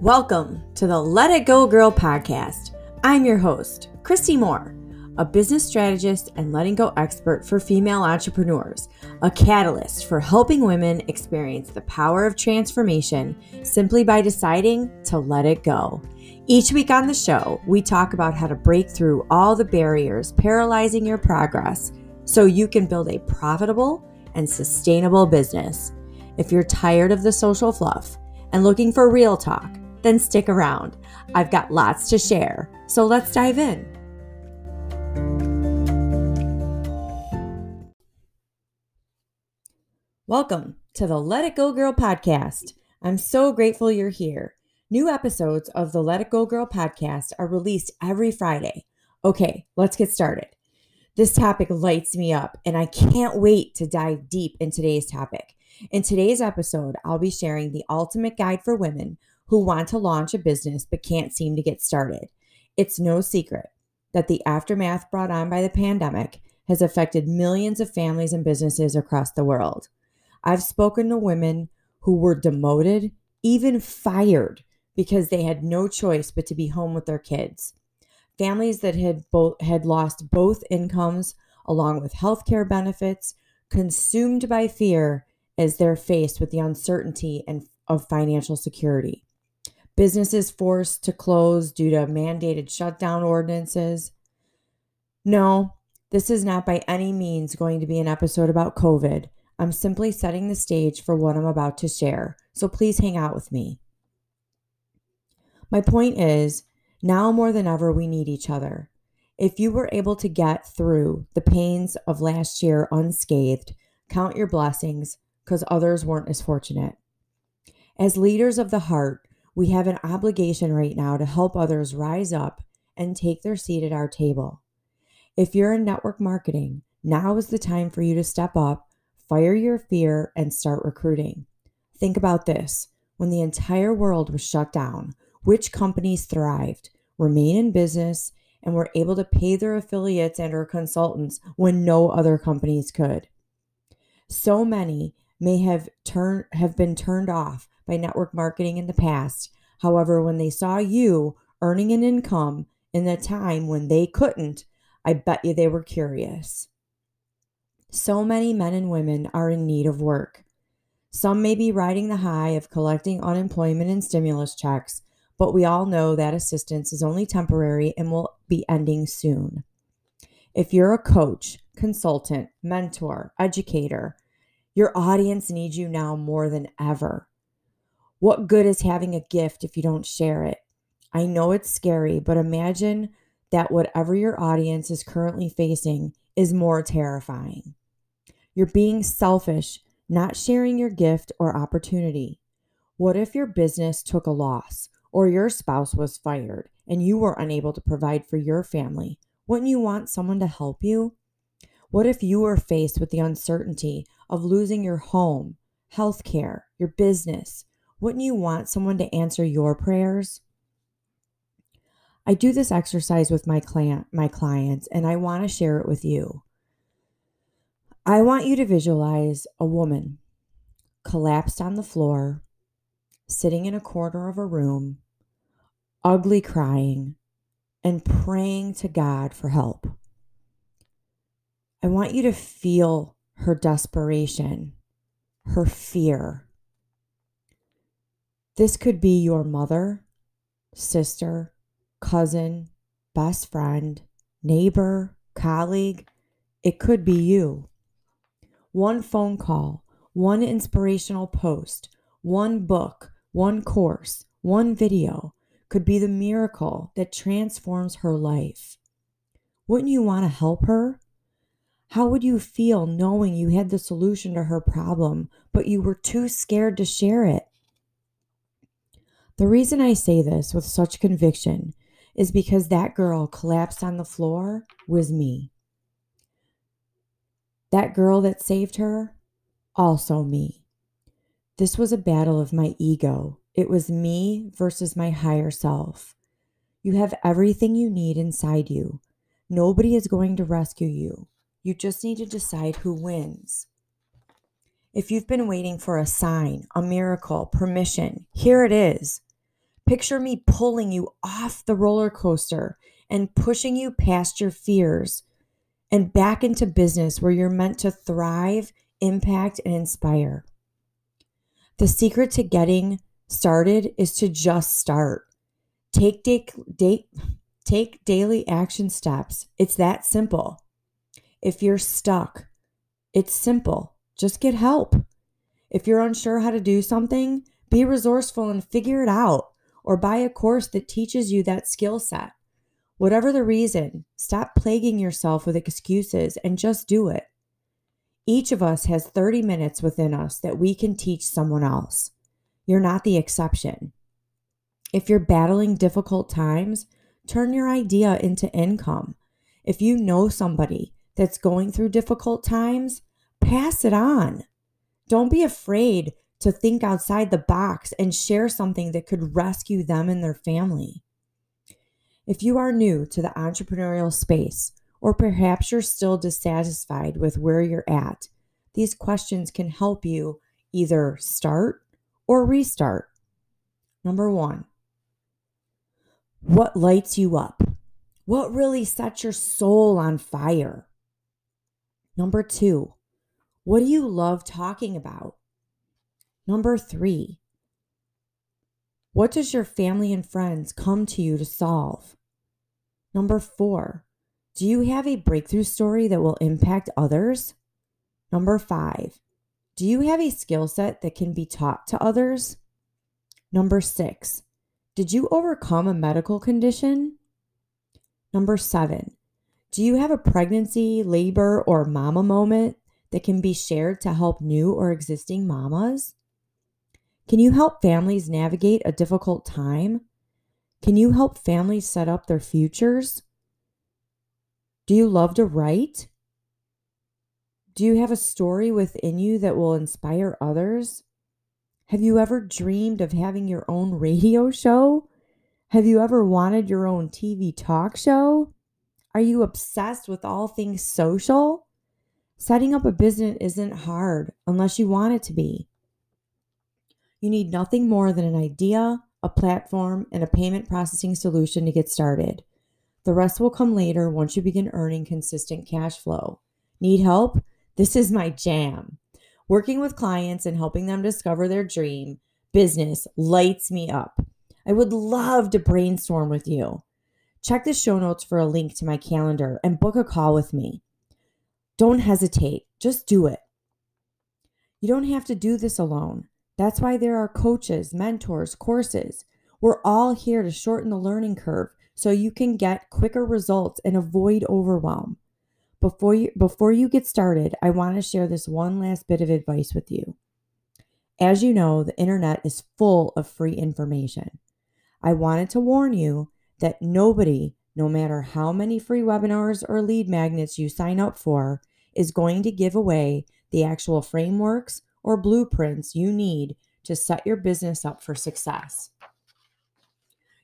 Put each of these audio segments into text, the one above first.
Welcome to the Let It Go Girl podcast. I'm your host, Christy Moore, a business strategist and letting go expert for female entrepreneurs, a catalyst for helping women experience the power of transformation simply by deciding to let it go. Each week on the show, we talk about how to break through all the barriers paralyzing your progress so you can build a profitable and sustainable business. If you're tired of the social fluff and looking for real talk, then stick around. I've got lots to share, so let's dive in. Welcome to the Let It Go Girl podcast. I'm so grateful you're here. New episodes of the Let It Go Girl podcast are released every Friday. Okay, let's get started. This topic lights me up, and I can't wait to dive deep in today's topic. In today's episode, I'll be sharing the ultimate guide for women who want to launch a business but can't seem to get started. It's no secret that the aftermath brought on by the pandemic has affected millions of families and businesses across the world. I've spoken to women who were demoted, even fired, because they had no choice but to be home with their kids. Families that had both had lost both incomes along with healthcare benefits, consumed by fear as they're faced with the uncertainty and of financial security businesses forced to close due to mandated shutdown ordinances. No, this is not by any means going to be an episode about COVID. I'm simply setting the stage for what I'm about to share, so please hang out with me. My point is, now more than ever, we need each other. If you were able to get through the pains of last year unscathed, count your blessings because others weren't as fortunate. As leaders of the heart, we have an obligation right now to help others rise up and take their seat at our table. If you're in network marketing, now is the time for you to step up, fire your fear, and start recruiting. Think about this when the entire world was shut down, which companies thrived, remain in business, and were able to pay their affiliates and or consultants when no other companies could. So many may have turned have been turned off by network marketing in the past. However, when they saw you earning an income in a time when they couldn't, I bet you they were curious. So many men and women are in need of work. Some may be riding the high of collecting unemployment and stimulus checks, but we all know that assistance is only temporary and will be ending soon. If you're a coach, consultant, mentor, educator, your audience needs you now more than ever. What good is having a gift if you don't share it? I know it's scary, but imagine that whatever your audience is currently facing is more terrifying. You're being selfish, not sharing your gift or opportunity. What if your business took a loss or your spouse was fired and you were unable to provide for your family? Wouldn't you want someone to help you? What if you were faced with the uncertainty of losing your home, health care, your business, wouldn't you want someone to answer your prayers? I do this exercise with my client my clients and I want to share it with you. I want you to visualize a woman collapsed on the floor, sitting in a corner of a room, ugly crying and praying to God for help. I want you to feel her desperation, her fear, this could be your mother, sister, cousin, best friend, neighbor, colleague. It could be you. One phone call, one inspirational post, one book, one course, one video could be the miracle that transforms her life. Wouldn't you want to help her? How would you feel knowing you had the solution to her problem, but you were too scared to share it? The reason I say this with such conviction is because that girl collapsed on the floor was me. That girl that saved her, also me. This was a battle of my ego. It was me versus my higher self. You have everything you need inside you. Nobody is going to rescue you. You just need to decide who wins. If you've been waiting for a sign, a miracle, permission, here it is. Picture me pulling you off the roller coaster and pushing you past your fears and back into business where you're meant to thrive, impact, and inspire. The secret to getting started is to just start. Take, take, daily action steps. It's that simple. If you're stuck, it's simple. Just get help. If you're unsure how to do something, be resourceful and figure it out, or buy a course that teaches you that skill set. Whatever the reason, stop plaguing yourself with excuses and just do it. Each of us has 30 minutes within us that we can teach someone else. You're not the exception. If you're battling difficult times, turn your idea into income. If you know somebody that's going through difficult times, pass it on. Don't be afraid to think outside the box and share something that could rescue them and their family. If you are new to the entrepreneurial space, or perhaps you're still dissatisfied with where you're at, these questions can help you either start or restart. Number one, what lights you up? What really sets your soul on fire? Number two, what do you love talking about? Number three, what does your family and friends come to you to solve? Number four, do you have a breakthrough story that will impact others? Number five, do you have a skill set that can be taught to others? Number six, did you overcome a medical condition? Number seven, do you have a pregnancy, labor, or mama moment that can be shared to help new or existing mamas? Can you help families navigate a difficult time? Can you help families set up their futures? Do you love to write? Do you have a story within you that will inspire others? Have you ever dreamed of having your own radio show? Have you ever wanted your own TV talk show? Are you obsessed with all things social? Setting up a business isn't hard unless you want it to be. You need nothing more than an idea, a platform, and a payment processing solution to get started. The rest will come later once you begin earning consistent cash flow. Need help? This is my jam. Working with clients and helping them discover their dream business lights me up. I would love to brainstorm with you. Check the show notes for a link to my calendar and book a call with me. Don't hesitate, just do it. You don't have to do this alone. That's why there are coaches, mentors, courses. We're all here to shorten the learning curve so you can get quicker results and avoid overwhelm. Before you, before you get started, I want to share this one last bit of advice with you. As you know, the internet is full of free information. I wanted to warn you that nobody, no matter how many free webinars or lead magnets you sign up for, is going to give away the actual frameworks or blueprints you need to set your business up for success.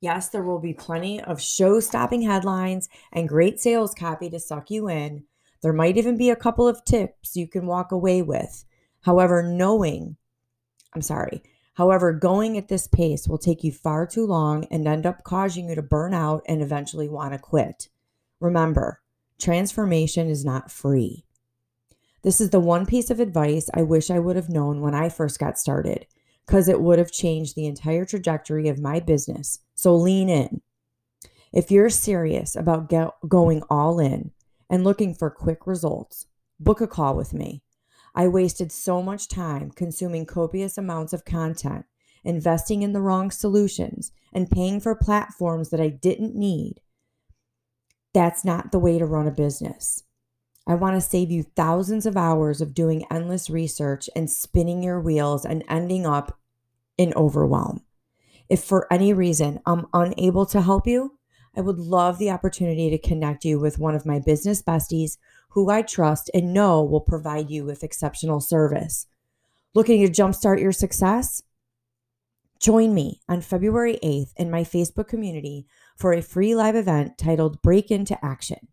Yes, there will be plenty of show stopping headlines and great sales copy to suck you in. There might even be a couple of tips you can walk away with. However, knowing, I'm sorry, however, going at this pace will take you far too long and end up causing you to burn out and eventually want to quit. Remember, transformation is not free. This is the one piece of advice I wish I would have known when I first got started, because it would have changed the entire trajectory of my business. So lean in. If you're serious about get, going all in and looking for quick results, book a call with me. I wasted so much time consuming copious amounts of content, investing in the wrong solutions, and paying for platforms that I didn't need. That's not the way to run a business. I want to save you thousands of hours of doing endless research and spinning your wheels and ending up in overwhelm. If for any reason I'm unable to help you, I would love the opportunity to connect you with one of my business besties who I trust and know will provide you with exceptional service. Looking to jumpstart your success? Join me on February 8th in my Facebook community for a free live event titled Break into Action.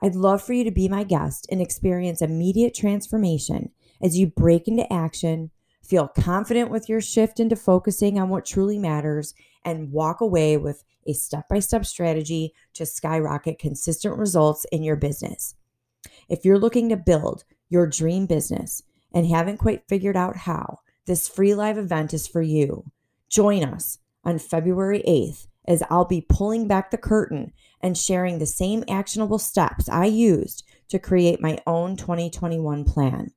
I'd love for you to be my guest and experience immediate transformation as you break into action, feel confident with your shift into focusing on what truly matters, and walk away with a step by step strategy to skyrocket consistent results in your business. If you're looking to build your dream business and haven't quite figured out how, this free live event is for you. Join us on February 8th as I'll be pulling back the curtain and sharing the same actionable steps I used to create my own 2021 plan.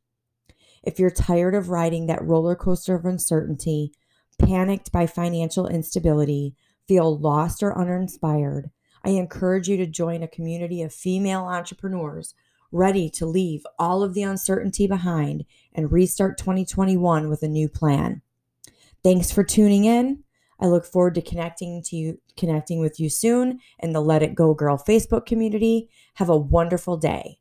If you're tired of riding that roller coaster of uncertainty, panicked by financial instability, feel lost or uninspired, I encourage you to join a community of female entrepreneurs ready to leave all of the uncertainty behind and restart 2021 with a new plan. Thanks for tuning in. I look forward to connecting to you connecting with you soon in the Let It Go Girl Facebook community. Have a wonderful day.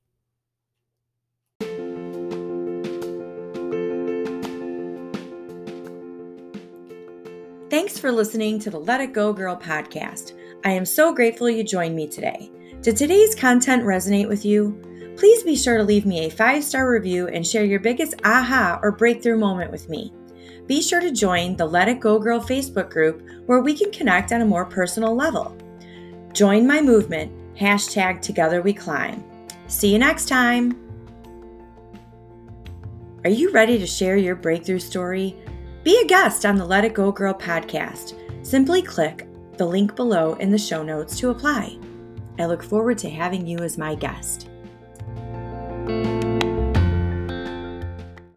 Thanks for listening to the Let It Go Girl podcast. I am so grateful you joined me today. Did today's content resonate with you? Please be sure to leave me a five star review and share your biggest aha or breakthrough moment with me. Be sure to join the Let It Go Girl Facebook group where we can connect on a more personal level. Join my movement, hashtag Together We Climb. See you next time. Are you ready to share your breakthrough story? Be a guest on the Let It Go Girl podcast. Simply click the link below in the show notes to apply. I look forward to having you as my guest.